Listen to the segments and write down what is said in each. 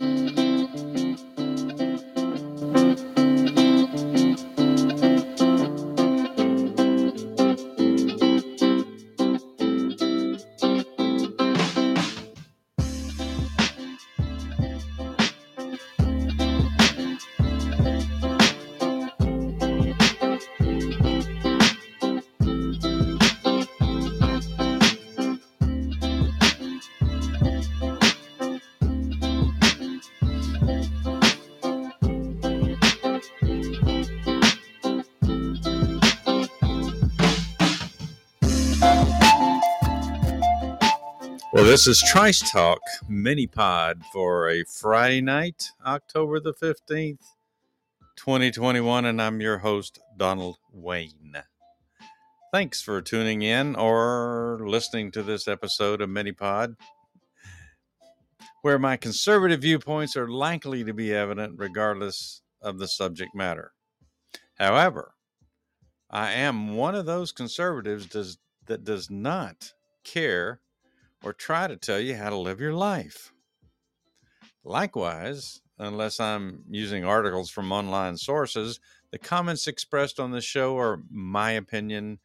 Well, this is Trice Talk mini pod for a Friday night, October the 15th, 2021, and I'm your host, Donald Wayne. Thanks for tuning in or listening to this episode of Mini Pod, where my conservative viewpoints are likely to be evident regardless of the subject matter. However, I am one of those conservatives does, that does not care or try to tell you how to live your life. Likewise, unless I'm using articles from online sources, the comments expressed on the show are my opinion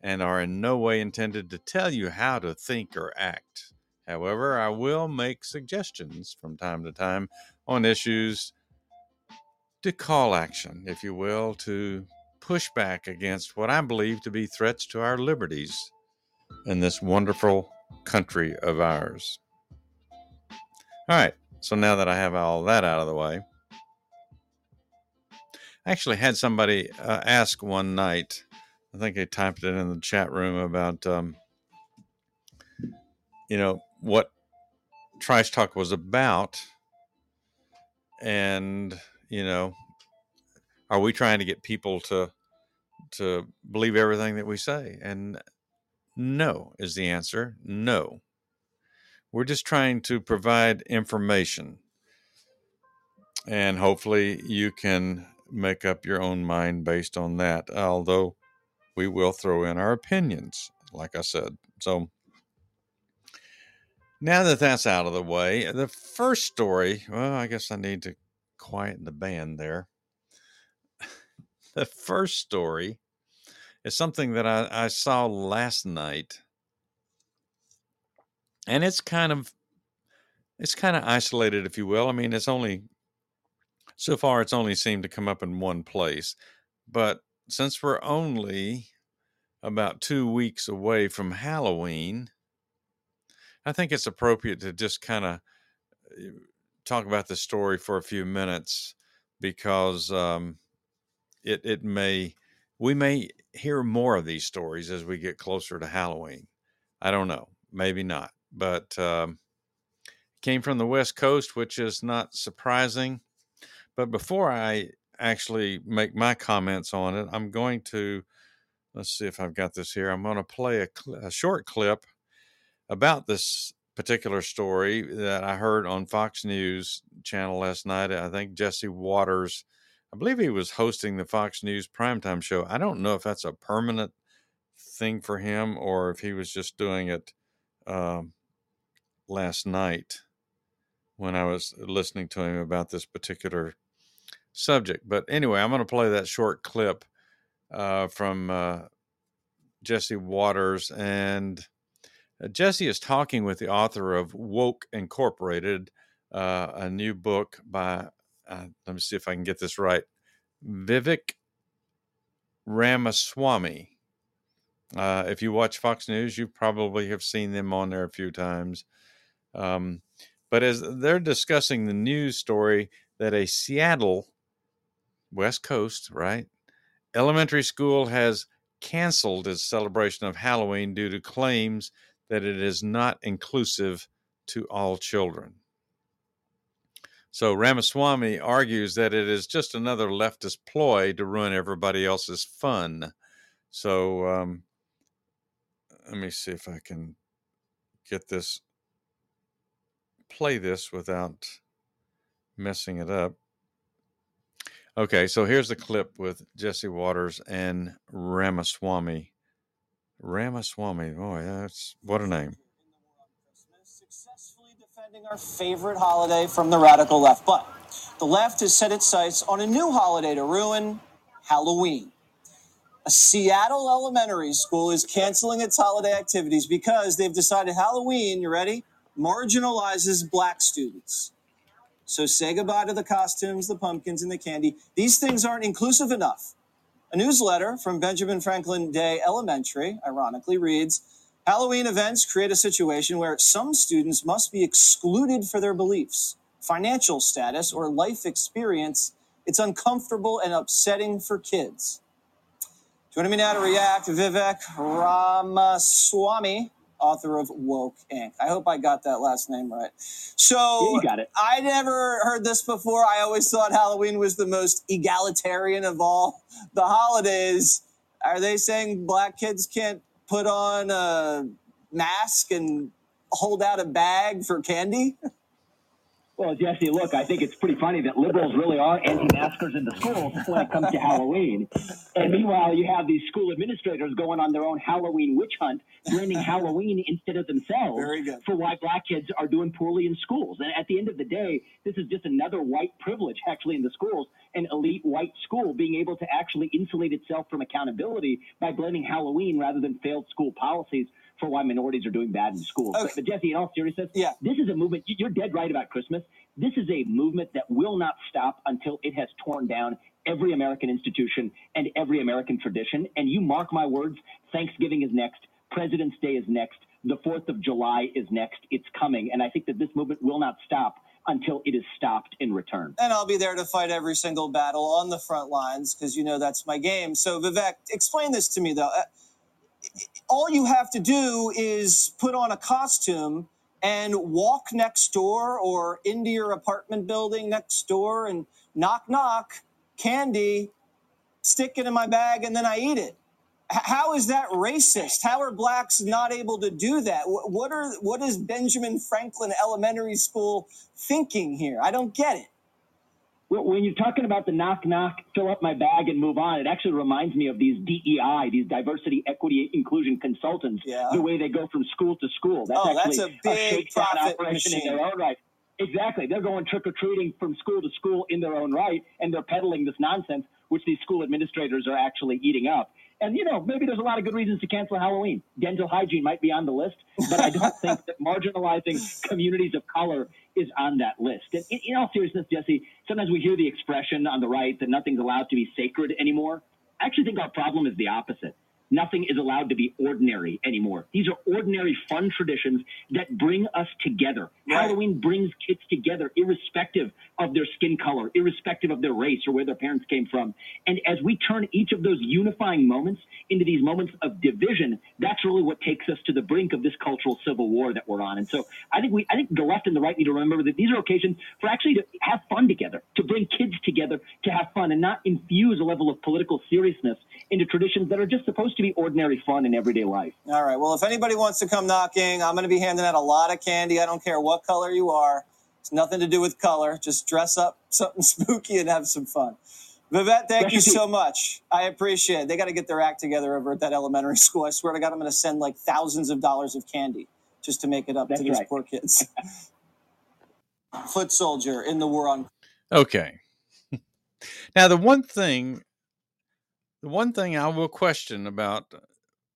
and are in no way intended to tell you how to think or act. However, I will make suggestions from time to time on issues to call action, if you will, to push back against what I believe to be threats to our liberties in this wonderful country of ours. All right, so now that I have all that out of the way, I actually had somebody uh, ask one night, I think they typed it in the chat room about, um, you know, what Trice Talk was about. And, you know, are we trying to get people to to believe everything that we say? And no, is the answer. No. We're just trying to provide information. And hopefully you can make up your own mind based on that, although we will throw in our opinions, like I said. So now that that's out of the way, the first story, well, I guess I need to quieten the band there. the first story is something that I, I saw last night. And it's kind of it's kind of isolated, if you will. I mean, it's only so far it's only seemed to come up in one place. But since we're only about two weeks away from Halloween, I think it's appropriate to just kind of uh, talk about the story for a few minutes because um, it it may we may hear more of these stories as we get closer to Halloween. I don't know, maybe not, but um, came from the West Coast, which is not surprising. But before I actually make my comments on it, I'm going to let's see if I've got this here. I'm going to play a, cl- a short clip about this particular story that I heard on Fox News channel last night. I think Jesse Watters I believe he was hosting the Fox News primetime show. I don't know if that's a permanent thing for him or if he was just doing it um, last night when I was listening to him about this particular subject. But anyway, I'm going to play that short clip uh, from uh, Jesse Watters. And uh, Jesse is talking with the author of Woke Incorporated, uh, a new book by uh, let me see if I can get this right. Vivek Ramaswamy. Uh, if you watch Fox News, you probably have seen them on there a few times. Um, but as they're discussing the news story that a Seattle, West Coast, right, elementary school has canceled its celebration of Halloween due to claims that it is not inclusive to all children. So Ramaswamy argues that it is just another leftist ploy to ruin everybody else's fun. So um, let me see if I can get this, play this without messing it up. Okay, so here's the clip with Jesse Watters and Ramaswamy. Ramaswamy, boy, that's what a name. Our favorite holiday from the radical left. But the left has set its sights on a new holiday to ruin Halloween. A Seattle elementary school is canceling its holiday activities because they've decided Halloween, you ready, marginalizes black students. So say goodbye to the costumes, the pumpkins, and the candy. These things aren't inclusive enough. A newsletter from Benjamin Franklin Day Elementary, ironically, reads Halloween events create a situation where some students must be excluded for their beliefs, financial status, or life experience. It's uncomfortable and upsetting for kids. Joining me now to react, Vivek Ramaswamy, author of Woke Inc. I hope I got that last name right. So Yeah, you got it. I never heard this before. I always thought Halloween was the most egalitarian of all the holidays. Are they saying black kids can't put on a mask and hold out a bag for candy? Well, Jesse, look, I think it's pretty funny that liberals really are anti-maskers in the schools when it comes to Halloween. And meanwhile, you have these school administrators going on their own Halloween witch hunt, blaming Halloween instead of themselves for why black kids are doing poorly in schools. And at the end of the day, this is just another white privilege actually in the schools, an elite white school being able to actually insulate itself from accountability by blaming Halloween rather than failed school policies for why minorities are doing bad in schools. Okay. But, but Jesse, in all seriousness, Yeah. this is a movement. you- You're dead right about Christmas. This is a movement that will not stop until it has torn down every American institution and every American tradition. And you mark my words, Thanksgiving is next, President's Day is next, the 4th of July is next. It's coming. And I think that this movement will not stop until it is stopped in return. and I'll be there to fight every single battle on the front lines because you know that's my game. So, Vivek, explain this to me though. Uh, All you have to do is put on a costume and walk next door or into your apartment building next door and knock, knock, candy, stick it in my bag, and then I eat it. How is that racist? How are blacks not able to do that? What are what is Benjamin Franklin Elementary School thinking here? I don't get it. Well, When you're talking about the knock knock, fill up my bag and move on, it actually reminds me of these DEI, these diversity, equity, inclusion consultants. Yeah. The way they go from school to school. That's Oh, that's actually a big shakedown profit operation machine. in their own right. Exactly. They're going trick or treating from school to school in their own right, and they're peddling this nonsense, which these school administrators are actually eating up. And you know, maybe there's a lot of good reasons to cancel Halloween. Dental hygiene might be on the list, but I don't think that marginalizing communities of color is on that list. And in, in all seriousness, Jesse, sometimes we hear the expression on the right that nothing's allowed to be sacred anymore. I actually think our problem is the opposite. Nothing is allowed to be ordinary anymore. These are ordinary, fun traditions that bring us together. Right. Halloween brings kids together, irrespective of their skin color, irrespective of their race or where their parents came from. And as we turn each of those unifying moments into these moments of division, that's really what takes us to the brink of this cultural civil war that we're on. And so I think we, I think the left and the right need to remember that these are occasions for actually to have fun together, to bring kids together to have fun and not infuse a level of political seriousness into traditions that are just supposed to be ordinary fun in everyday life. All right. Well, if anybody wants to come knocking, I'm going to be handing out a lot of candy. I don't care what color you are. It's nothing to do with color. Just dress up something spooky and have some fun. Vivek, thank you Yes, you do. so much. I appreciate it. They got to get their act together over at that elementary school. I swear to God, I'm going to send like thousands of dollars of candy just to make it up That's to these right. poor kids. Foot soldier in the war on Okay. now the one thing the one thing I will question about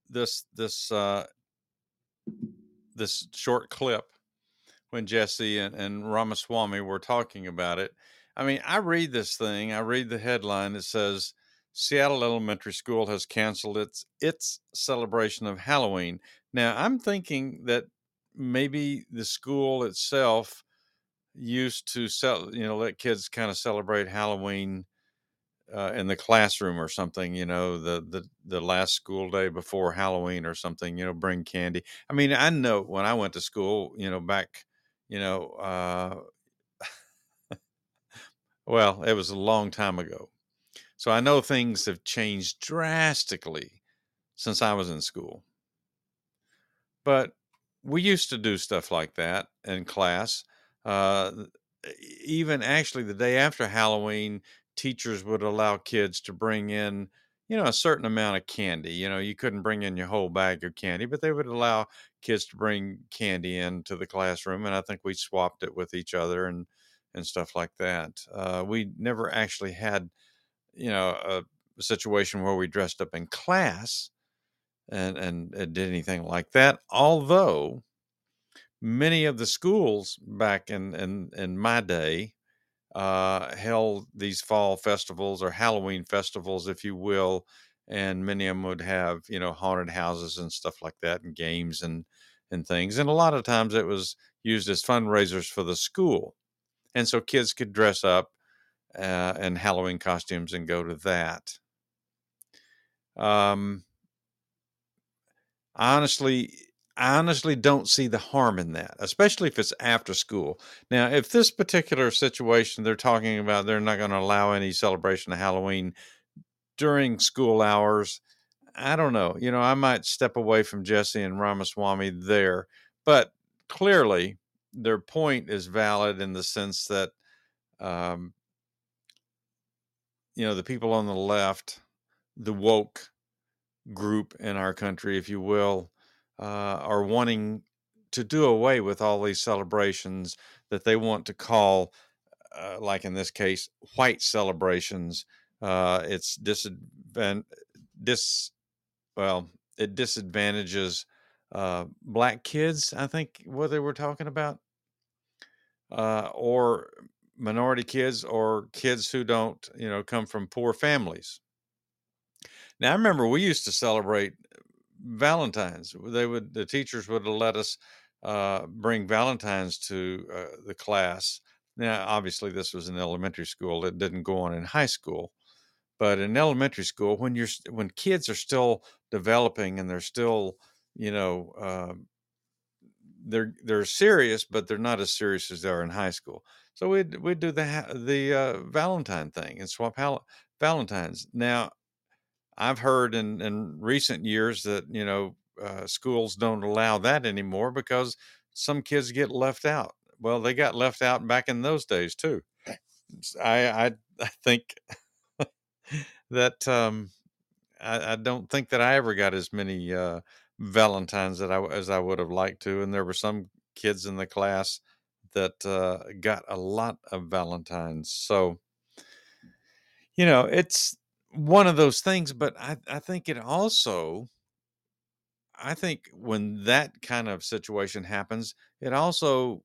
this this uh this short clip when Jesse and, and Ramaswamy were talking about it. I mean, I read this thing, I read the headline, it says Seattle Elementary School has canceled its its celebration of Halloween. Now I'm thinking that maybe the school itself used to sell you know let kids kind of celebrate halloween uh, in the classroom or something you know the the the last school day before halloween or something you know bring candy. I mean i know when i went to school you know back you know uh well it was a long time ago. So i know things have changed drastically since i was in school. But we used to do stuff like that in class uh, even actually the day after Halloween, teachers would allow kids to bring in, you know, a certain amount of candy. You know, you couldn't bring in your whole bag of candy, but they would allow kids to bring candy into the classroom, and I think we swapped it with each other and and stuff like that. Uh, we never actually had, you know, a, a, situation where we dressed up in class and, and and did anything like that. Although many of the schools back in in, in my day uh, held these fall festivals or Halloween festivals, if you will, and many of them would have you know haunted houses and stuff like that, and games and and things. And a lot of times it was used as fundraisers for the school, and so kids could dress up uh, in Halloween costumes and go to that. Um, honestly, I honestly don't see the harm in that, especially if it's after school. Now, if this particular situation they're talking about, they're not going to allow any celebration of Halloween during school hours. I don't know. You know, I might step away from Jesse and Ramaswamy there, but clearly their point is valid in the sense that, um, you know, the people on the left, the woke group in our country, if you will, are wanting to do away with all these celebrations that they want to call, uh, like in this case, white celebrations. Uh, it's disadvan- dis well, it disadvantages uh, black kids. I think what they were talking about, uh, or minority kids, or kids who don't, you know, come from poor families. Now, I remember we used to celebrate Valentine's. They would the teachers would have let us uh, bring Valentines to uh, the class. Now, obviously, this was in elementary school. It didn't go on in high school, but in elementary school, when you're when kids are still developing and they're still, you know, uh, they're they're serious, but they're not as serious as they are in high school. So we'd we'd do the the uh, Valentine thing and swap Valentines. Now I've heard in, in recent years that, you know, uh, schools don't allow that anymore because some kids get left out. Well, they got left out back in those days too. I I, I think that um, I, I, don't think that I ever got as many uh, Valentines that I as I would have liked to, and there were some kids in the class that uh, got a lot of Valentines. So you know, it's one of those things, but I, I think it also, I think when that kind of situation happens, it also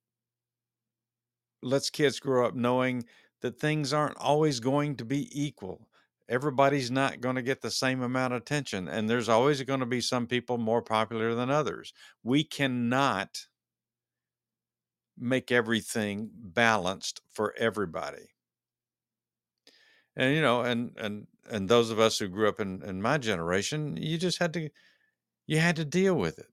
lets kids grow up knowing that things aren't always going to be equal. Everybody's not going to get the same amount of attention, and there's always going to be some people more popular than others. We cannot make everything balanced for everybody and you know and and and those of us who grew up in in my generation you just had to you had to deal with it.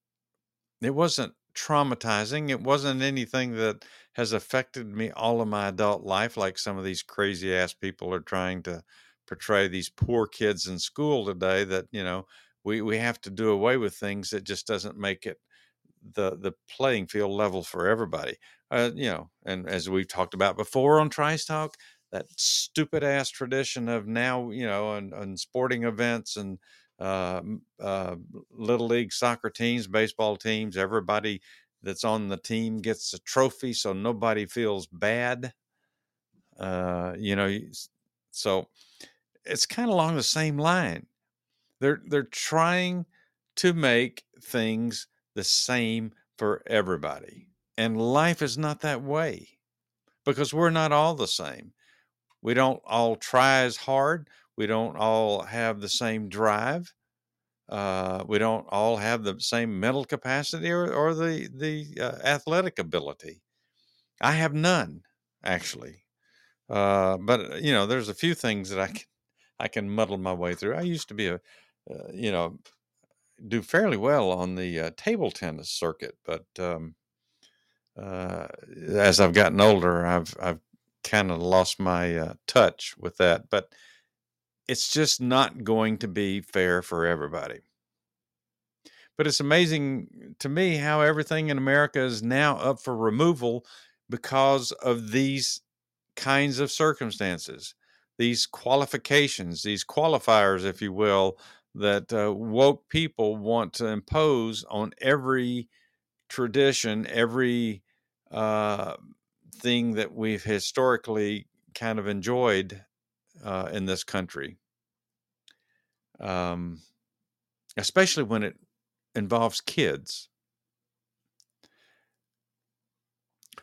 It wasn't traumatizing it wasn't anything that has affected me all of my adult life like some of these crazy ass people are trying to portray these poor kids in school today that you know we we have to do away with things that just doesn't make it the the playing field level for everybody. Uh, you know and as we've talked about before on Trice Talk that stupid ass tradition of now, you know, and, sporting events and uh, uh, little league soccer teams, baseball teams, everybody that's on the team gets a trophy, so nobody feels bad. Uh, you know, so it's kind of along the same line. They're they're trying to make things the same for everybody, and life is not that way because we're not all the same we don't all try as hard. We don't all have the same drive. Uh, we don't all have the same mental capacity or, or the the uh, athletic ability. I have none, actually. Uh, but uh, you know, there's a few things that I can I can muddle my way through. I used to be a, uh, you know, do fairly well on the uh, table tennis circuit, but um, as I've gotten older, I've I've kind of lost my uh, touch with that. But it's just not going to be fair for everybody. But it's amazing to me how everything in America is now up for removal because of these kinds of circumstances, these qualifications, these qualifiers, if you will, that uh, woke people want to impose on every tradition, every uh, thing that we've historically kind of enjoyed uh, in this country, um, especially when it involves kids.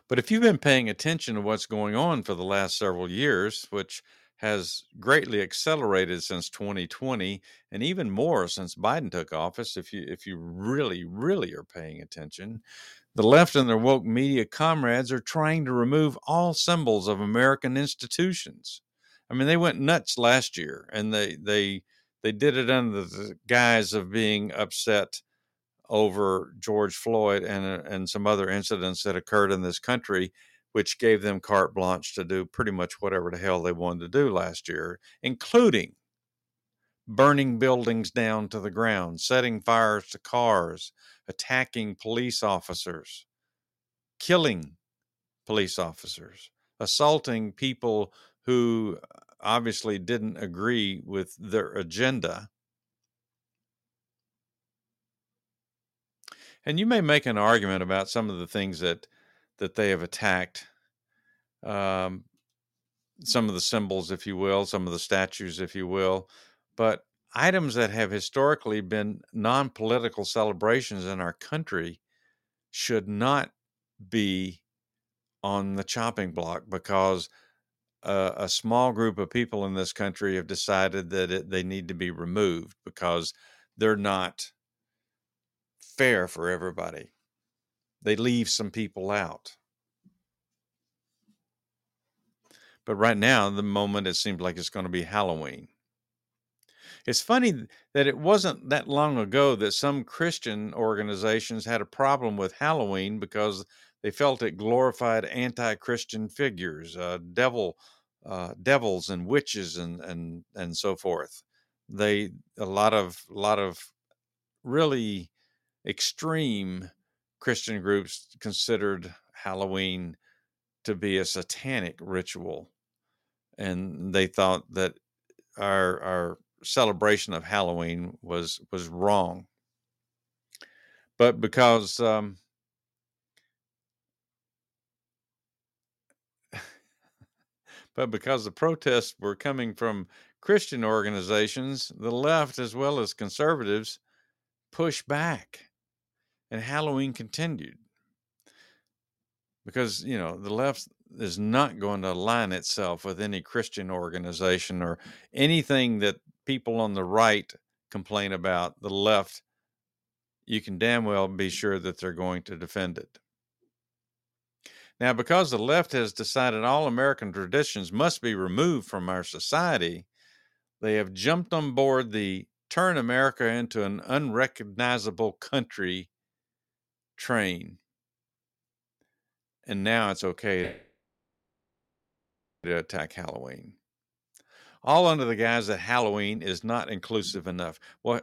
But if you've been paying attention to what's going on for the last several years, which has greatly accelerated since 2020 and even more since Biden took office if you if you really really are paying attention the left and their woke media comrades are trying to remove all symbols of American institutions. I mean they went nuts last year and they they they did it under the guise of being upset over George Floyd and uh, and some other incidents that occurred in this country which gave them carte blanche to do pretty much whatever the hell they wanted to do last year, including burning buildings down to the ground, setting fires to cars, attacking police officers, killing police officers, assaulting people who obviously didn't agree with their agenda. And you may make an argument about some of the things that that they have attacked um, some of the symbols, if you will, some of the statues, if you will, but items that have historically been non political celebrations in our country should not be on the chopping block because uh, a small group of people in this country have decided that it, they need to be removed because they're not fair for everybody they leave some people out. But right now, the moment it seems like it's going to be Halloween. It's funny that it wasn't that long ago that some Christian organizations had a problem with Halloween because they felt it glorified anti-Christian figures, uh, devil, uh, devils, and witches, and and and so forth. They a lot of a lot of really extreme Christian groups considered Halloween to be a satanic ritual. And they thought that our our celebration of Halloween was was wrong. But because um, but because the protests were coming from Christian organizations, the left as well as conservatives pushed back and Halloween continued because you know the left is not going to align itself with any Christian organization or anything that people on the right complain about. The left, you can damn well be mm. sure that they're going to defend it. Now, because the left has decided all American traditions must be removed from our society, they have jumped on board the turn America into an unrecognizable country train. And now it's okay to attack Halloween. All under the guise that Halloween is not inclusive enough. Well,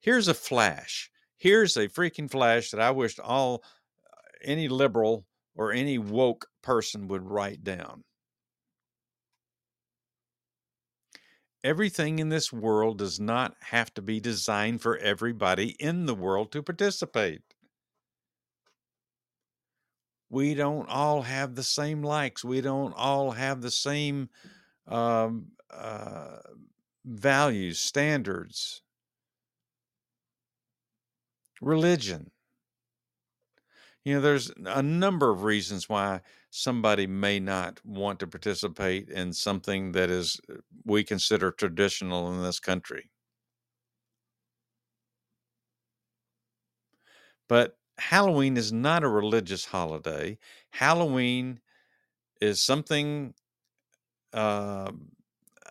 here's a flash. Here's a freaking flash that I wished all any liberal or any woke person would write down. Everything in this world does not have to be designed for everybody in the world to participate we don't all have the same likes. We don't all have the same um, uh, values, standards, religion. You know, there's a number of reasons why somebody may not want to participate in something that is uh, we consider traditional in this country. But Halloween is not a religious holiday. Halloween is something uh,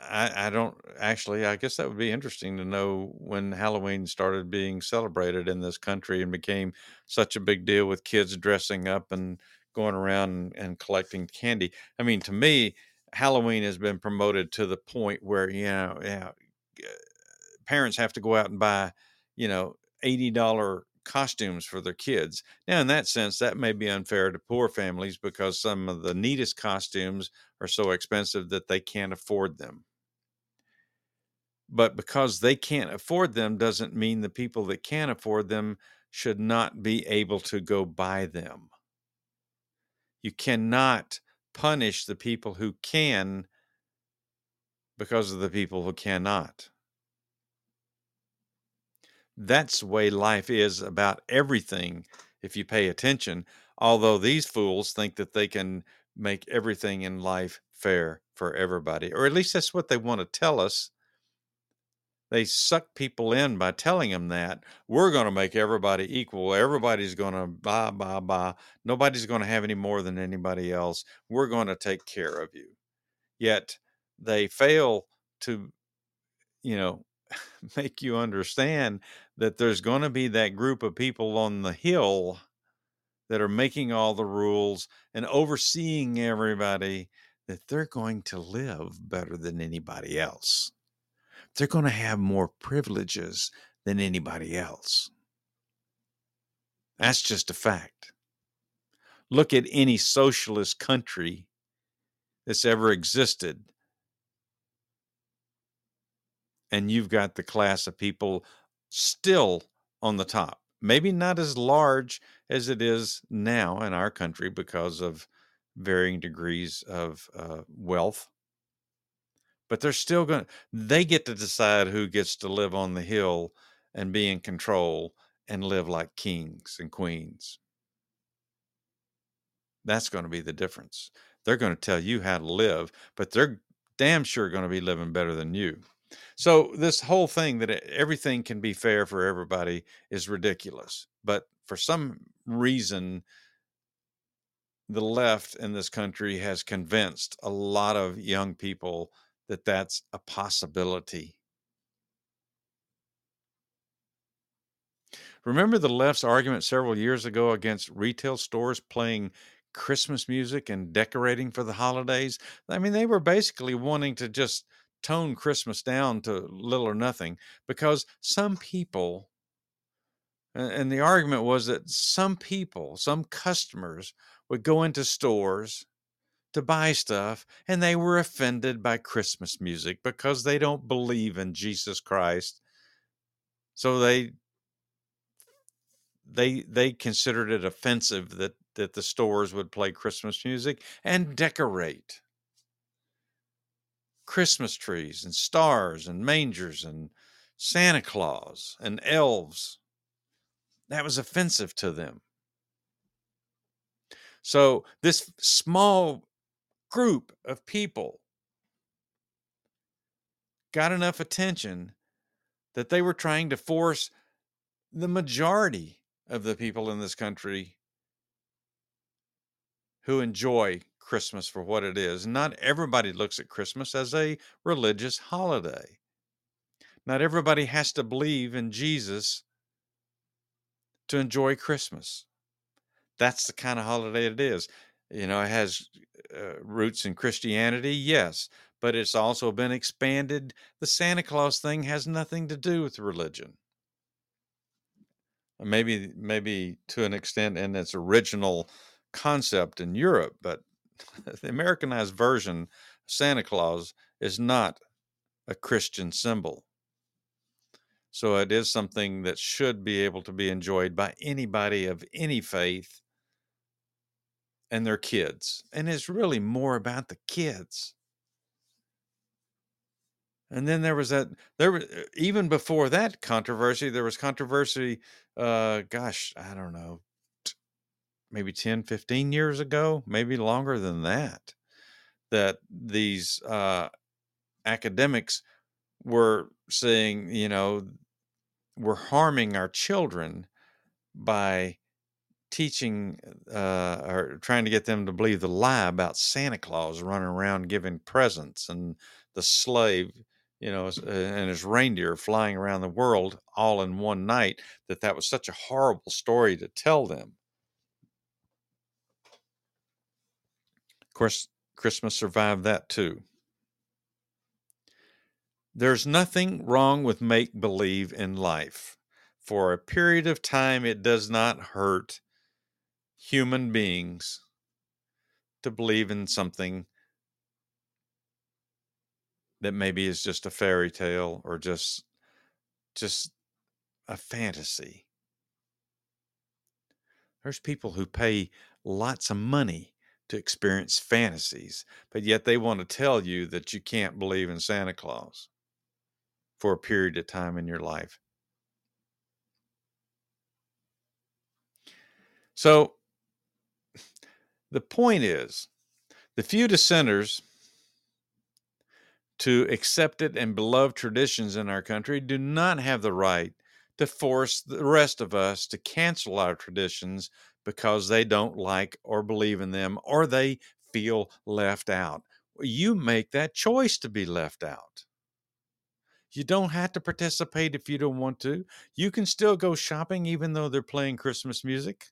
I, I, don't actually. I guess that would be interesting to know when Halloween started being celebrated in this country and became such a big deal with kids dressing up and going around and, and collecting candy. I mean, to me, Halloween has been promoted to the point where you know, yeah, parents have to go out and buy, you know, eighty dollar costumes for their kids. Now, in that sense, that may be unfair to poor families because some of the neatest costumes are so expensive that they can't afford them. But because they can't afford them doesn't mean the people that can afford them should not be able to go by them. You cannot punish the people who can because of the people who cannot. That's the way life is about everything if you pay attention. Although these fools think that they can make everything in life fair for everybody, or at least that's what they want to tell us. They suck people in by telling them that we're going to make everybody equal. Everybody's going to blah, blah, blah. Nobody's going to have any more than anybody else. We're going to take care of you. Yet they fail to, you know, make you understand that there's going to be that group of people on the hill that are making all the rules and overseeing everybody that they're going to live better than anybody else. They're going to have more privileges than anybody else. That's just a fact. Look at any socialist country that's ever existed. And you've got the class of people still on the top. Maybe not as large as it is now in our country because of varying degrees of uh, wealth. But they're still going to, they get to decide who gets to live on the hill and be in control and live like kings and queens. That's going to be the difference. They're going to tell you how to live, but they're damn sure going to be living better than you. So this whole thing that everything can be fair for everybody is ridiculous. But for some reason, the left in this country has convinced a lot of young people that that's a possibility. Remember the left's argument several years ago against retail stores playing Christmas music and decorating for the holidays? I mean, they were basically wanting to just tone Christmas down to little or nothing because some people, and the argument was that some people, some customers would go into stores to buy stuff and they were offended by Christmas music because they don't believe in Jesus Christ. So they they they considered it offensive that that the stores would play Christmas music and decorate Christmas trees and stars and mangers and Santa Claus and elves. That was offensive to them. So, this small group of people got enough attention that they were trying to force the majority of the people in this country who enjoy Christmas for what it is. Not everybody looks at Christmas as a religious holiday. Not everybody has to believe in Jesus to enjoy Christmas. That's the kind of holiday it is. You know, it has uh, roots in Christianity, yes, but it's also been expanded. The Santa Claus thing has nothing to do with religion. Maybe, maybe to an extent in its original concept in Europe, but the Americanized version, Santa Claus, is not a Christian symbol. So it is something that should be able to be enjoyed by anybody of any faith and their kids. And it's really more about the kids. And then there was that there was even before that controversy, there was controversy uh gosh, I don't know, maybe 10, 15 years ago, maybe longer than that, that these uh, academics were saying, you know, we're harming our children by teaching uh, or trying to get them to believe the lie about Santa Claus running around giving presents and the slave, you know, uh, and his reindeer flying around the world all in one night, that that was such a horrible story to tell them. Of course, Christmas survived that too. There's nothing wrong with make believe in life. For a period of time, it does not hurt human beings to believe in something that maybe is just a fairy tale or just just a fantasy There's people who pay lots of money to experience fantasies, but yet they want to tell you that you can't believe in Santa Claus for a period of time in your life. So the point is the few dissenters to accepted and beloved traditions in our country do not have the right to force the rest of us to cancel our traditions because they don't like or believe in them or they feel left out. You make that choice to be left out. You don't have to participate if you don't want to. You can still go shopping even though they're playing Christmas music.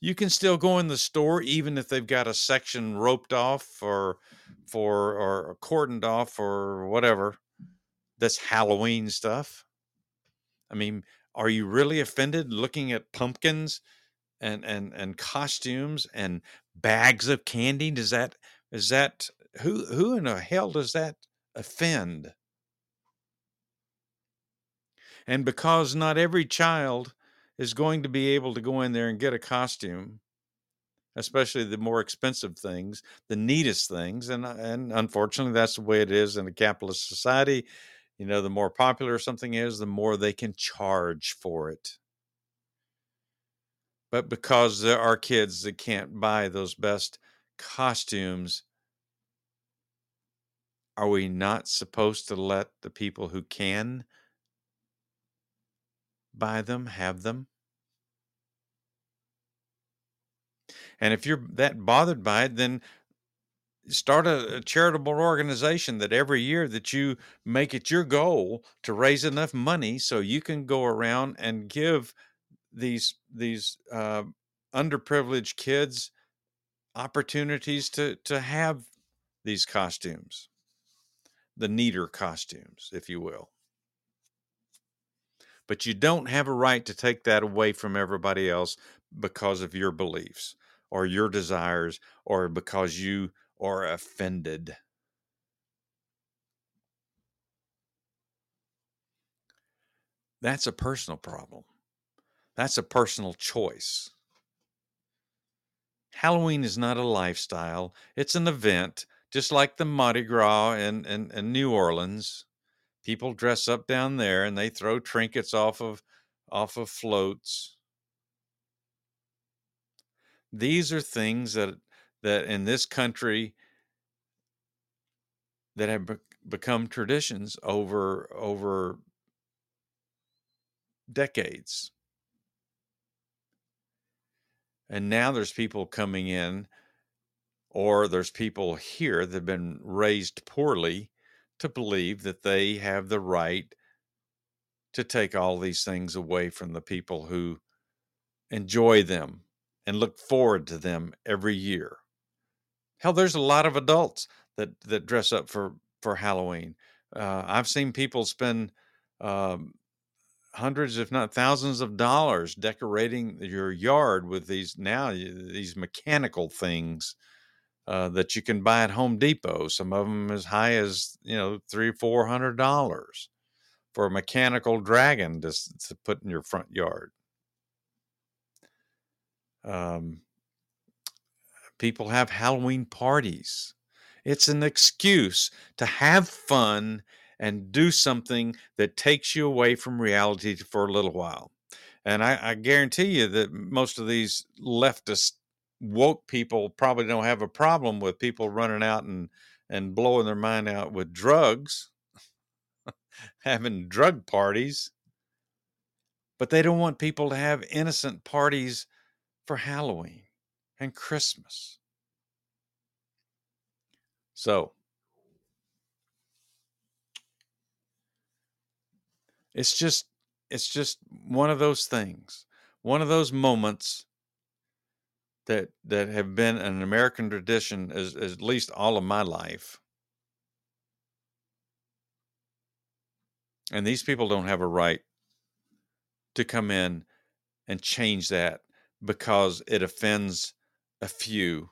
You can still go in the store even if they've got a section roped off or for or cordoned off or whatever. That's Halloween stuff. I mean, are you really offended looking at pumpkins and and and costumes and bags of candy? Does that is that who who in the hell does that offend? And because not every child is going to be able to go in there and get a costume, especially the more expensive things, the neatest things, and and unfortunately that's the way it is in a capitalist society. You know, the more popular something is, the more they can charge for it. But because there are kids that can't buy those best costumes, are we not supposed to let the people who can buy them have them? And if you're that bothered by it, then start a, a, charitable organization that every year that you make it your goal to raise enough money so you can go around and give these these uh, underprivileged kids opportunities to to have these costumes. The neater costumes if you will. But you don't have a right to take that away from everybody else because of your beliefs or your desires or because you are offended. That's a personal problem. That's a personal choice. Halloween is not a lifestyle, it's an event, just like the Mardi Gras in, in, in New Orleans. People dress up down there and they throw trinkets off of off of floats. These are things that that in this country that have be- become traditions over over decades. And now there's people coming in or there's people here that have been raised poorly to believe that they have the right to take all these things away from the people who enjoy them and look forward to them every year. Hell, there's a lot of adults that that dress up for for Halloween. Uh, I've seen people spend um, hundreds, if not thousands, of dollars decorating your yard with these now these mechanical things uh, that you can buy at Home Depot. Some of them as high as you know three, four hundred dollars for a mechanical dragon to, to put in your front yard. Um, people have Halloween parties. It's an excuse to have fun and do something that takes you away from reality for a little while. And I, I guarantee you that most of these leftist woke people probably don't have a problem with people running out and and blowing their mind out with drugs, having drug parties. But they don't want people to have innocent parties for Halloween and Christmas. So, it's just it's just one of those things. One of those moments that that have been an American tradition as, as at least all of my life. And these people don't have a right to come in and change that because it offends a few.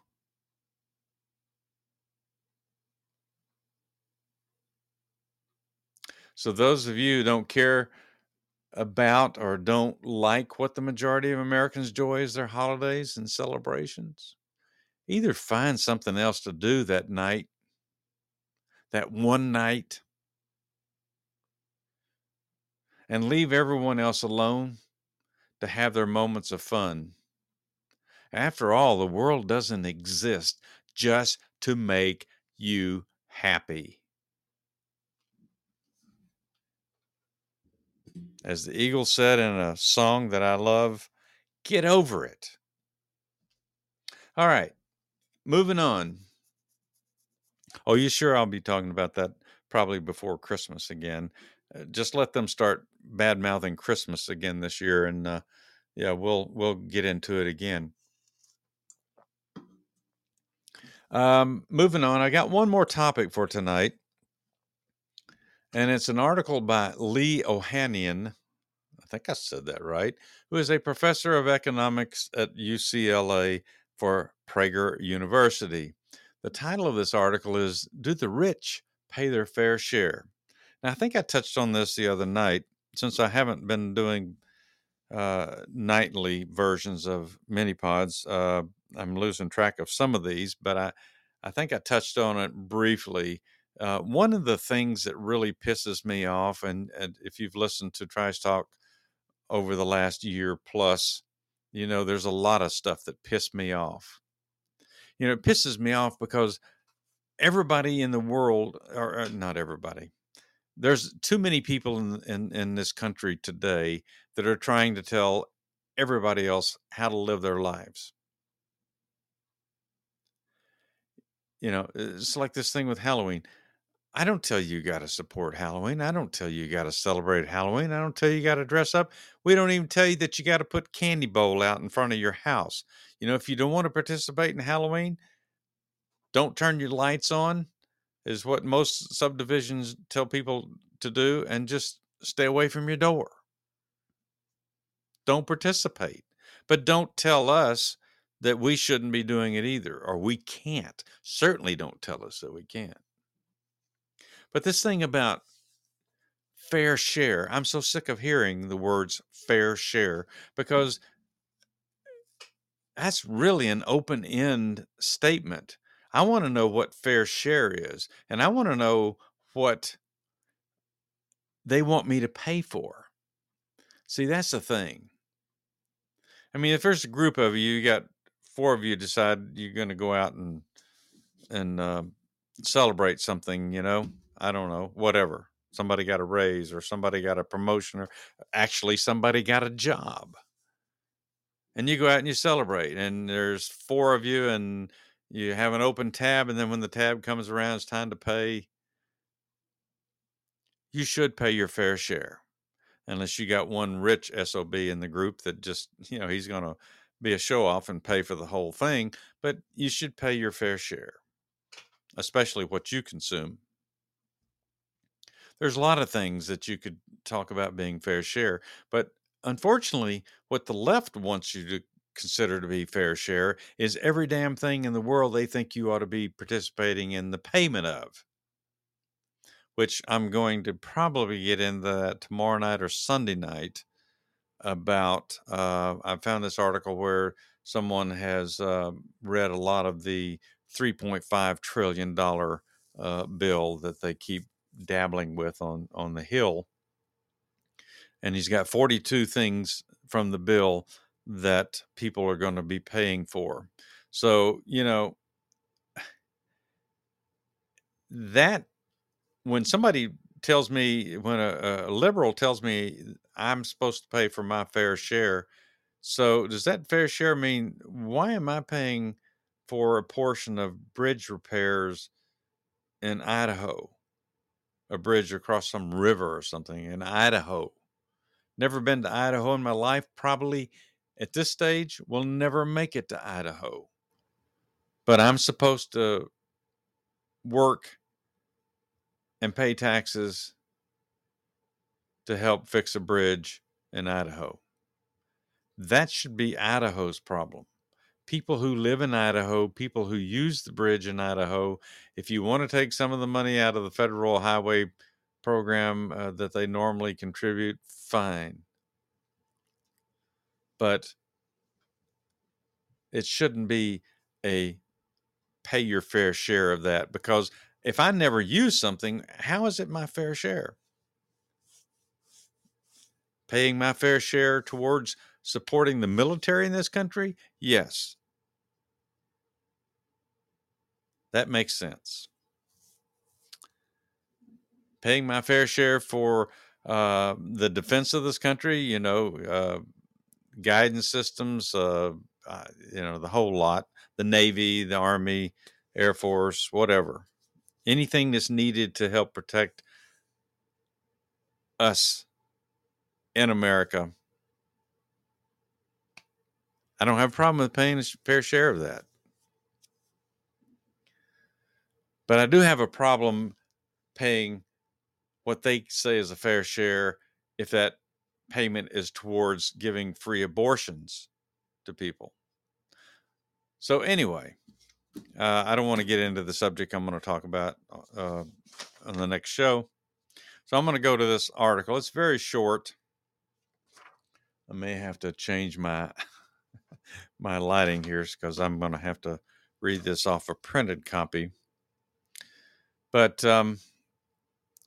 So those of you who don't care about or don't like what the majority of Americans enjoy as their holidays and celebrations, either find something else to do that night, that one night, and leave everyone else alone to have their moments of fun. After all, the world doesn't exist just to make you happy. As the Eagle said in a song that I love, get over it. All right, moving on. Oh, you sure I'll be talking about that probably before Christmas again. Uh, just let them start bad mouthing Christmas again this year, and uh, yeah, we'll we'll get into it again. Um, moving on, I got one more topic for tonight, and it's an article by Lee Ohanian. I think I said that right. Who is a professor of economics at UCLA for Prager University. The title of this article is Do the Rich Pay Their Fair Share? Now, I think I touched on this the other night since I haven't been doing uh, nightly versions of mini pods. Uh, I'm losing track of some of these, but I, I think I touched on it briefly. Uh, one of the things that really pisses me off, and, and if you've listened to Trice Talk over the last year plus, you know, there's a lot of stuff that pissed me off. You know, it pisses me off because everybody in the world, or, or not everybody, there's too many people in, in, in this country today that are trying to tell everybody else how to live their lives. You know, it's like this thing with Halloween. I don't tell you you got to support Halloween. I don't tell you you got to celebrate Halloween. I don't tell you you got to dress up. We don't even tell you that you got to put candy bowl out in front of your house. You know, if you don't want to participate in Halloween, don't turn your lights on is what most subdivisions tell people to do and just stay away from your door. Don't participate. But don't tell us that we shouldn't be doing it either or we can't. Certainly don't tell us that we can't. But this thing about fair share, I'm so sick of hearing the words fair share because that's really an open end statement. I want to know what fair share is, and I want to know what they want me to pay for. See, that's the thing. I mean, if there's a group of you, you got four of you decide you're going to go out and and uh, celebrate something, you know, I don't know, whatever. Somebody got a raise, or somebody got a promotion, or actually somebody got a job, and you go out and you celebrate. And there's four of you, and you have an open tab, and then when the tab comes around, it's time to pay. You should pay your fair share, unless you got one rich SOB in the group that just, you know, he's going to be a show off and pay for the whole thing. But you should pay your fair share, especially what you consume. There's a lot of things that you could talk about being fair share, but unfortunately, what the left wants you to consider to be fair share is every damn thing in the world they think you ought to be participating in the payment of. Which I'm going to probably get into that tomorrow night or Sunday night about. Uh, I found this article where someone has uh, read a lot of the 3.5 trillion dollar uh, bill that they keep dabbling with on on the hill, and he's got 42 things from the bill that people are going to be paying for. So, you know, that when somebody tells me, when a, a, liberal tells me I'm supposed to pay for my fair share, so does that fair share mean why am I paying for a portion of bridge repairs in Idaho? A bridge across some river or something in Idaho. Never been to Idaho in my life, probably at this stage will never make it to Idaho. But I'm supposed to work and pay taxes to help fix a bridge in Idaho. That should be Idaho's problem. People who live in Idaho, people who use the bridge in Idaho, if you want to take some of the money out of the federal highway program uh, that they normally contribute, fine. But it shouldn't be a pay your fair share of that because if I never use something, how is it my fair share? Paying my fair share towards supporting the military in this country? Yes. That makes sense. Paying my fair share for uh, the defense of this country, you know, uh, guidance systems, uh, uh, you know, the whole lot, the Navy, the Army, Air Force, whatever. Anything that's needed to help protect us in America. I don't have a problem with paying a fair share of that. But I do have a problem paying what they say is a fair share if that payment is towards giving free abortions to people. So, anyway, uh, I don't want to get into the subject I'm going to talk about uh, on the next show. So, I'm going to go to this article. It's very short. I may have to change my my lighting here because I'm going to have to read this off a printed copy. But um,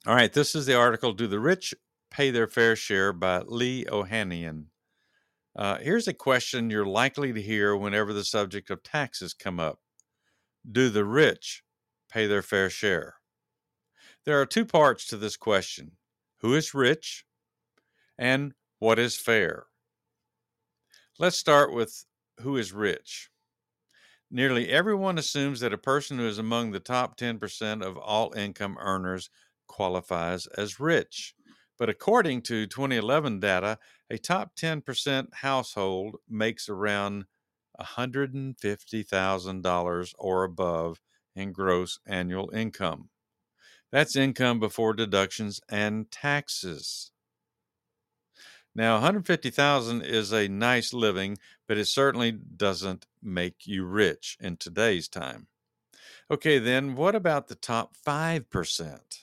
all right, this is the article Do the Rich Pay Their Fair Share by Lee Ohanian. Uh, here's a question you're likely to hear whenever the subject of taxes come up Do the rich pay their fair share? There are two parts to this question Who is rich? And what is fair? Let's start with who is rich. Nearly everyone assumes that a person who is among the top 10% of all income earners qualifies as rich. But according to 2011 data, a top 10% household makes around $150,000 or above in gross annual income. That's income before deductions and taxes. Now, 150,000 is a nice living, but it certainly doesn't make you rich in today's time. Okay, then what about the top 5%?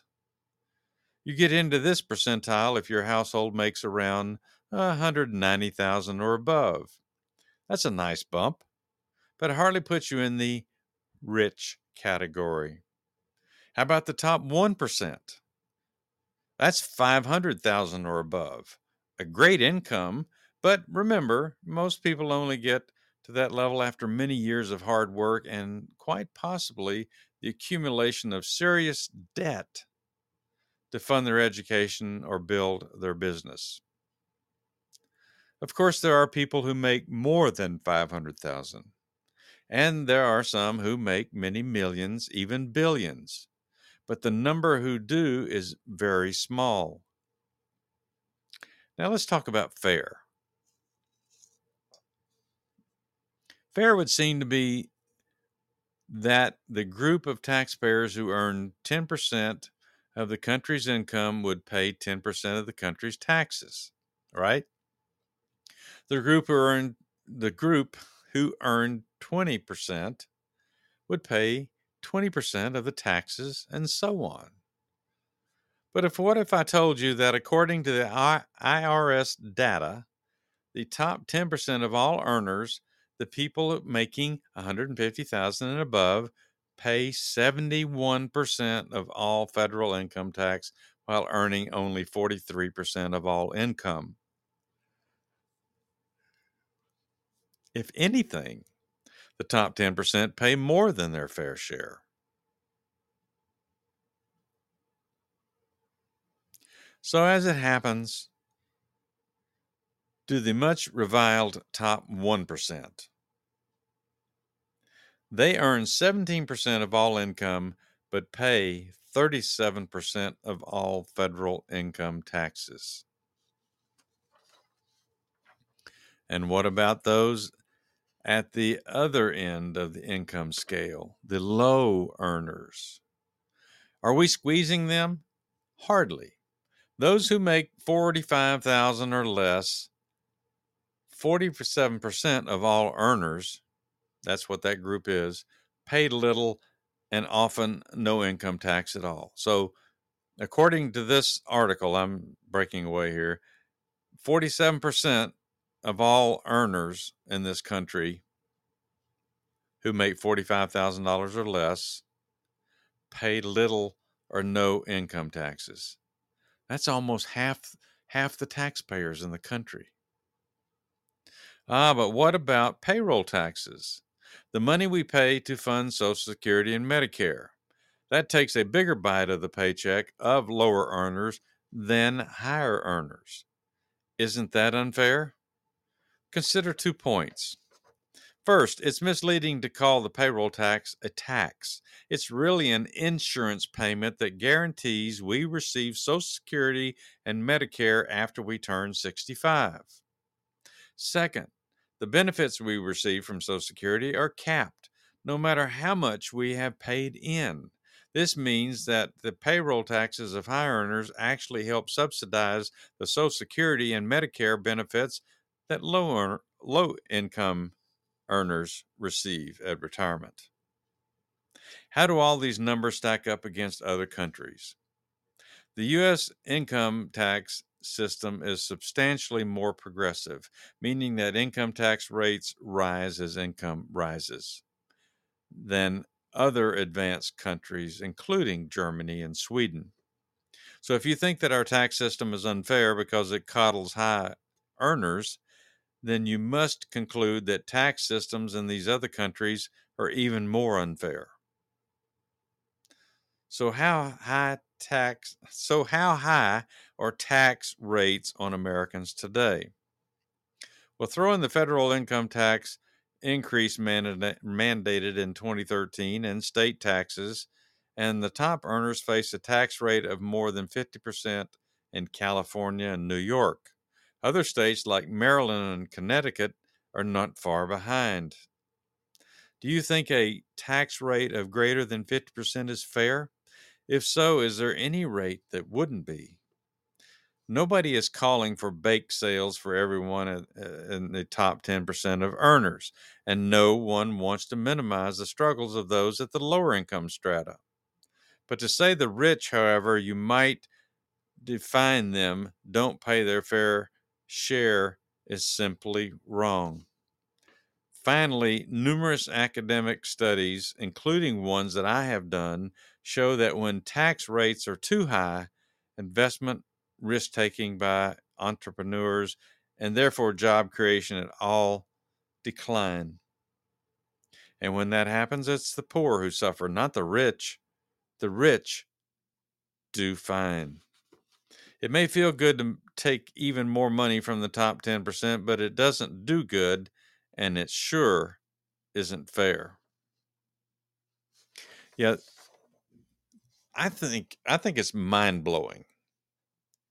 You get into this percentile if your household makes around 190,000 or above. That's a nice bump, but it hardly puts you in the rich category. How about the top 1%? That's 500,000 or above a great income. But remember, most people only get to that level after many years of hard work and quite possibly the accumulation of serious debt to fund their education or build their business. Of course, there are people who make more than 500,000, and there are some who make many millions, even billions. But the number who do is very small. Now let's talk about fair. Fair would seem to be that the group of taxpayers who earn 10% of the country's income would pay 10% of the country's taxes, right? The group who earned the group who earned 20% would pay 20% of the taxes and so on. But if what if I told you that according to the IRS data, the top 10% of all earners, the people making 150,000 and above, pay 71% of all federal income tax while earning only 43% of all income. If anything, the top 10% pay more than their fair share. So, as it happens, do the much reviled top 1%. They earn 17% of all income, but pay 37% of all federal income taxes. And what about those at the other end of the income scale, the low earners? Are we squeezing them? Hardly. Those who make 45,000 or less, 47% of all earners, that's what that group is, Paid little and often no income tax at all. So, according to this article, I'm breaking away here, 47% of all earners in this country who make $45,000 or less pay little or no income taxes. That's almost half half the taxpayers in the country. Ah, but what about payroll taxes? The money we pay to fund Social Security and Medicare. That takes a bigger bite of the paycheck of lower earners than higher earners. Isn't that unfair? Consider two points. First, it's misleading to call the payroll tax a tax. It's really an insurance payment that guarantees we receive Social Security and Medicare after we turn 65. Second, the benefits we receive from Social Security are capped, no matter how much we have paid in. This means that the payroll taxes of high earners actually help subsidize the Social Security and Medicare benefits that low, low income earners receive at retirement. How do all these numbers stack up against other countries? The U.S. income tax system is substantially more progressive, meaning that income tax rates rise as income rises, than other advanced countries, including Germany and Sweden. So if you think that our tax system is unfair because it coddles high earners, then you must conclude that tax systems in these other countries are even more unfair. So how high tax so how high are tax rates on Americans today? Well, throw in the federal income tax increase mandated in 2013 and state taxes, and the top earners face a tax rate of more than 50% in California and New York. Other states like Maryland and Connecticut are not far behind. Do you think a tax rate of greater than 50% is fair? If so, is there any rate that wouldn't be? Nobody is calling for bake sales for everyone in uh, the top 10% of earners, and no one wants to minimize the struggles of those at the lower income strata. But to say the rich, however, you might define them, don't pay their fair share is simply wrong. Finally, numerous academic studies, including ones that I have done, show that when tax rates are too high, investment risk taking by entrepreneurs and therefore job creation at all decline. And when that happens, it's the poor who suffer, not the rich. The rich do fine. It may feel good to take even more money from the top 10%, but it doesn't do good and it sure isn't fair. Yeah, I think I think it's mind blowing,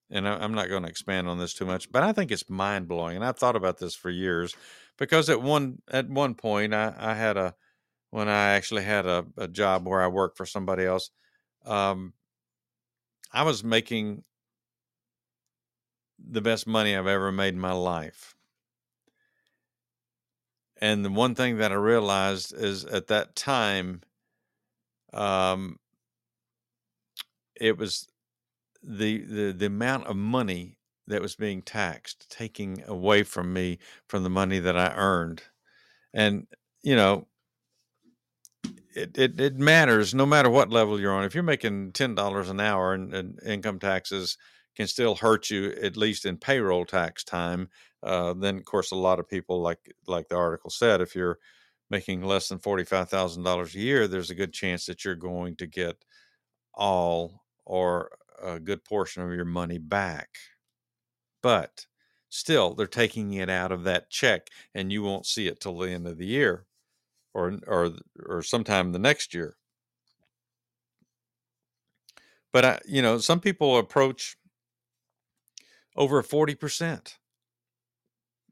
and I, am not going to expand on this too much, but I think it's mind blowing, and I've thought about this for years because at one at one point I, I had a when I actually had a, a job where I worked for somebody else, um, I was making the best money I've ever made in my life. And the one thing that I realized is at that time, um, it was the, the the amount of money that was being taxed, taking away from me from the money that I earned, and you know, it, it, it matters no matter what level you're on. If you're making ten dollars an hour and, and income taxes can still hurt you at least in payroll tax time. Uh, then, of course, a lot of people, like like the article said, if you're making less than forty five thousand dollars a year, there's a good chance that you're going to get all or a good portion of your money back. But still, they're taking it out of that check, and you won't see it till the end of the year, or or or sometime the next year. But I, you know, some people approach over 40%.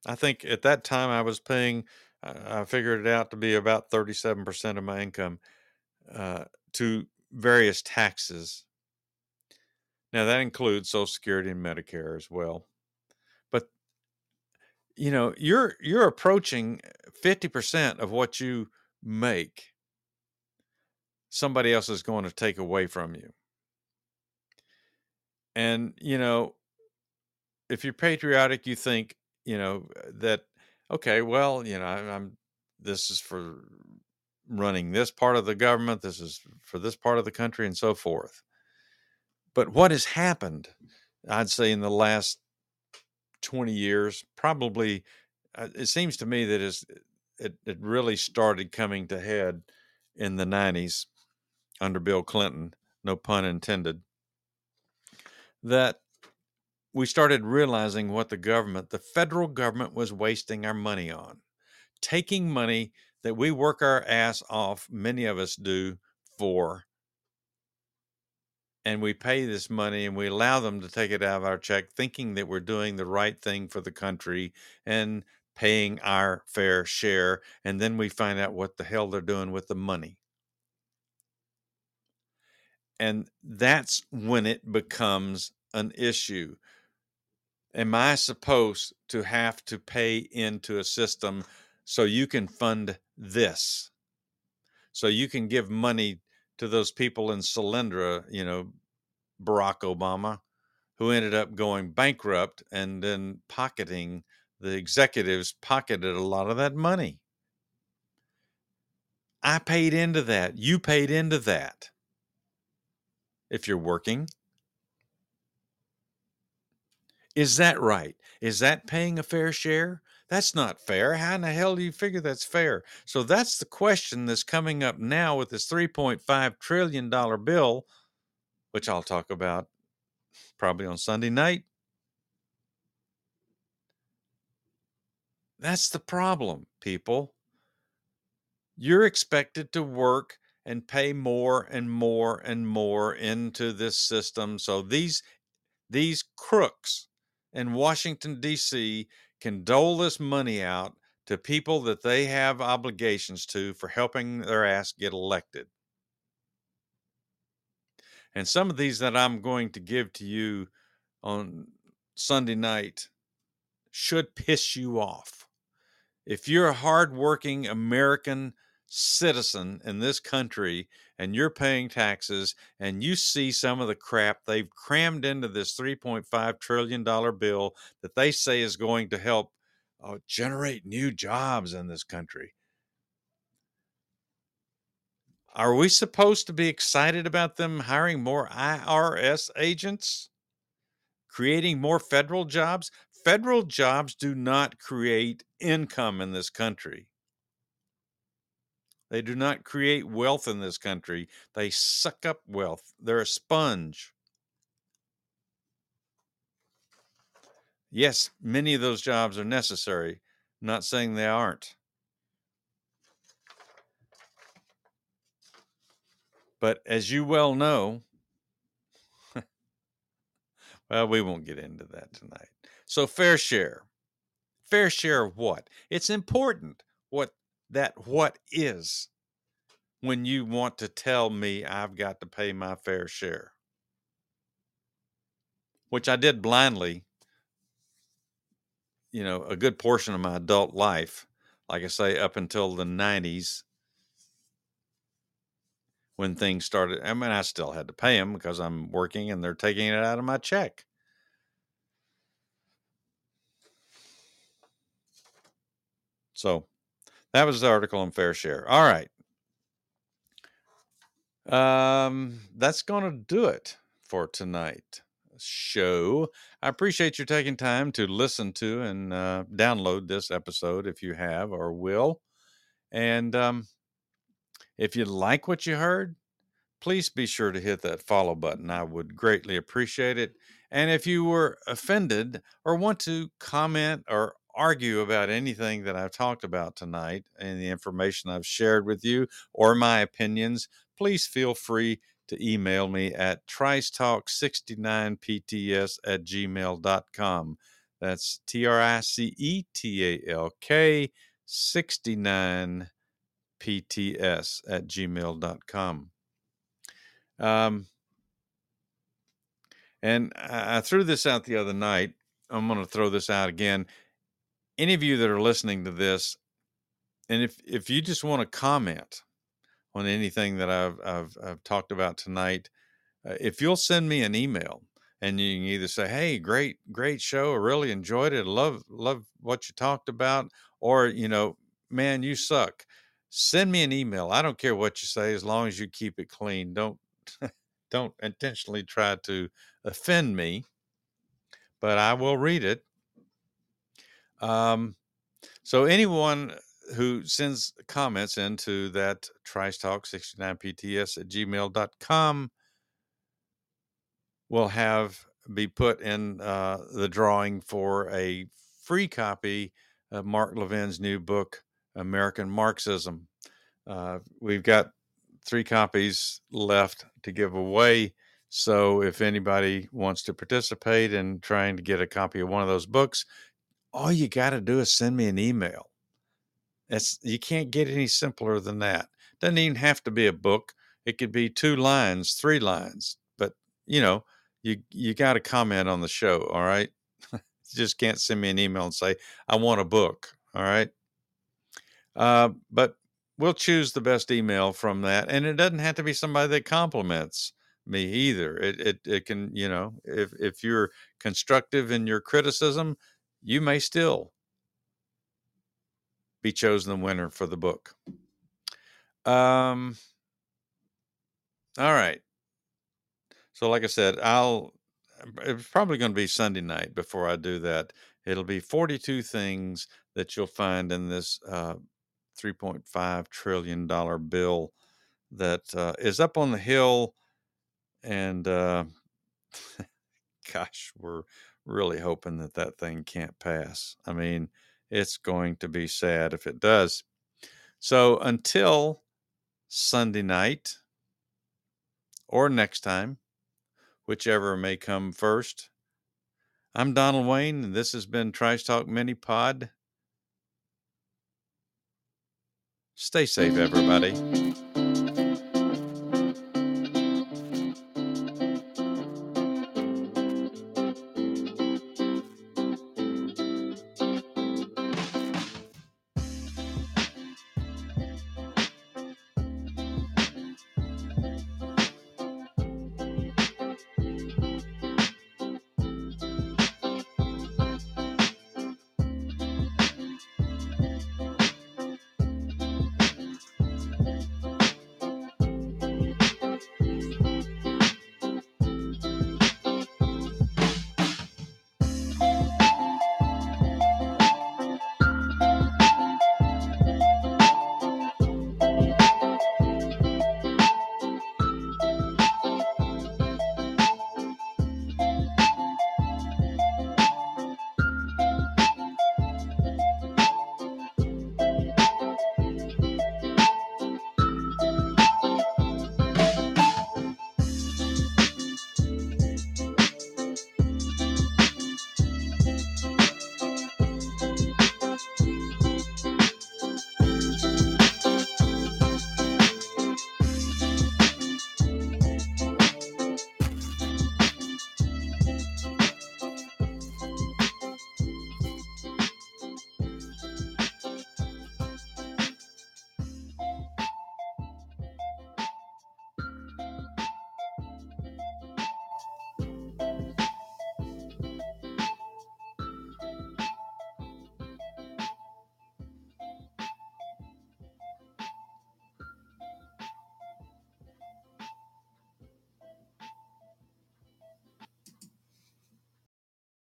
I think at that time I was paying, I figured it out to be about 37% of my income uh, to various taxes. Now that includes Social Security and Medicare as well. But you know, you're you're approaching 50% of what you make somebody else is going to take away from you. And you know, if you're patriotic, you think, you know, that okay, well, you know, I, I'm this is for running this part of the government, this is for this part of the country, and so forth. But what has happened, I'd say, in the last 20 years, probably, uh, it seems to me that it, it really started coming to head in the 90s under Bill Clinton, no pun intended, that we started realizing what the government, the federal government, was wasting our money on. Taking money that we work our ass off, many of us do, for, and we pay this money and we allow them to take it out of our check, thinking that we're doing the right thing for the country and paying our fair share. And then we find out what the hell they're doing with the money. And that's when it becomes an issue. Am I supposed to have to pay into a system so you can fund this? So you can give money to those people in Solyndra, you know, Barack Obama, who ended up going bankrupt and then pocketing the executives pocketed a lot of that money. I paid into that. You paid into that. If you're working, is that right? Is that paying a fair share? That's not fair. How in the hell do you figure that's fair? So that's the question that's coming up now with this $3.5 trillion bill, which I'll talk about probably on Sunday night. That's the problem, people. You're expected to work and pay more and more and more into this system. So these these crooks in Washington D.C. can dole this money out to people that they have obligations to for helping their ass get elected. And some of these that I'm going to give to you on Sunday night should piss you off. If you're a hardworking American citizen in this country and you're paying taxes and you see some of the crap they've crammed into this $3.5 trillion bill that they say is going to help uh, generate new jobs in this country. Are we supposed to be excited about them hiring more IRS agents? Creating more federal jobs? Federal jobs do not create income in this country. They do not create wealth in this country. They suck up wealth. They're a sponge. Yes, many of those jobs are necessary. I'm not saying they aren't. But as you well know, well, we won't get into that tonight. So, fair share. Fair share of what? It's important what that what is when you want to tell me I've got to pay my fair share, which I did blindly, you know, a good portion of my adult life, like I say, up until the 90s when things started. I mean, I still had to pay them because I'm working and they're taking it out of my check. So that was the article on fair share. All right. Um, that's going to do it for tonight show. I appreciate you taking time to listen to and uh, download this episode if you have or will. And um, if you like what you heard, please be sure to hit that follow button. I would greatly appreciate it. And if you were offended or want to comment or argue about anything that I've talked about tonight and the information I've shared with you or my opinions, please feel free to email me at tricetalk69pts at gmail.com. That's T R I C E T A L K 69 pts at gmail.com. Um, and I threw this out the other night. I'm going to throw this out again any of you that are listening to this, and if if you just want to comment on anything that I've I've, I've talked about tonight, uh, if you'll send me an email, and you can either say, "Hey, great, great show! I really enjoyed it. Love, love what you talked about," or you know, "Man, you suck." Send me an email. I don't care what you say, as long as you keep it clean. Don't don't intentionally try to offend me, but I will read it. Um, so anyone who sends comments into that trice talk 69pts at gmail.com will have be put in uh, the drawing for a free copy of Mark Levin's new book, American Marxism. Uh, we've got three copies left to give away. So if anybody wants to participate in trying to get a copy of one of those books, all you got to do is send me an email. It's you can't get any simpler than that. Doesn't even have to be a book. It could be two lines, three lines. But you know, you you got to comment on the show. All right. you just can't send me an email and say I want a book. All right. Uh, but we'll choose the best email from that, and it doesn't have to be somebody that compliments me either. It it it can you know if if you're constructive in your criticism, you may still be chosen the winner for the book. Um. All right. So, like I said, I'll. It's probably going to be Sunday night before I do that. It'll be 42 things that you'll find in this uh, 3.5 trillion dollar bill that uh, is up on the hill, and uh, gosh, we're really hoping that that thing can't pass. I mean, it's going to be sad if it does. So until Sunday night or next time, whichever may come first. I'm Donald Wayne, and this has been Trice Talk Mini Pod. Stay safe, everybody.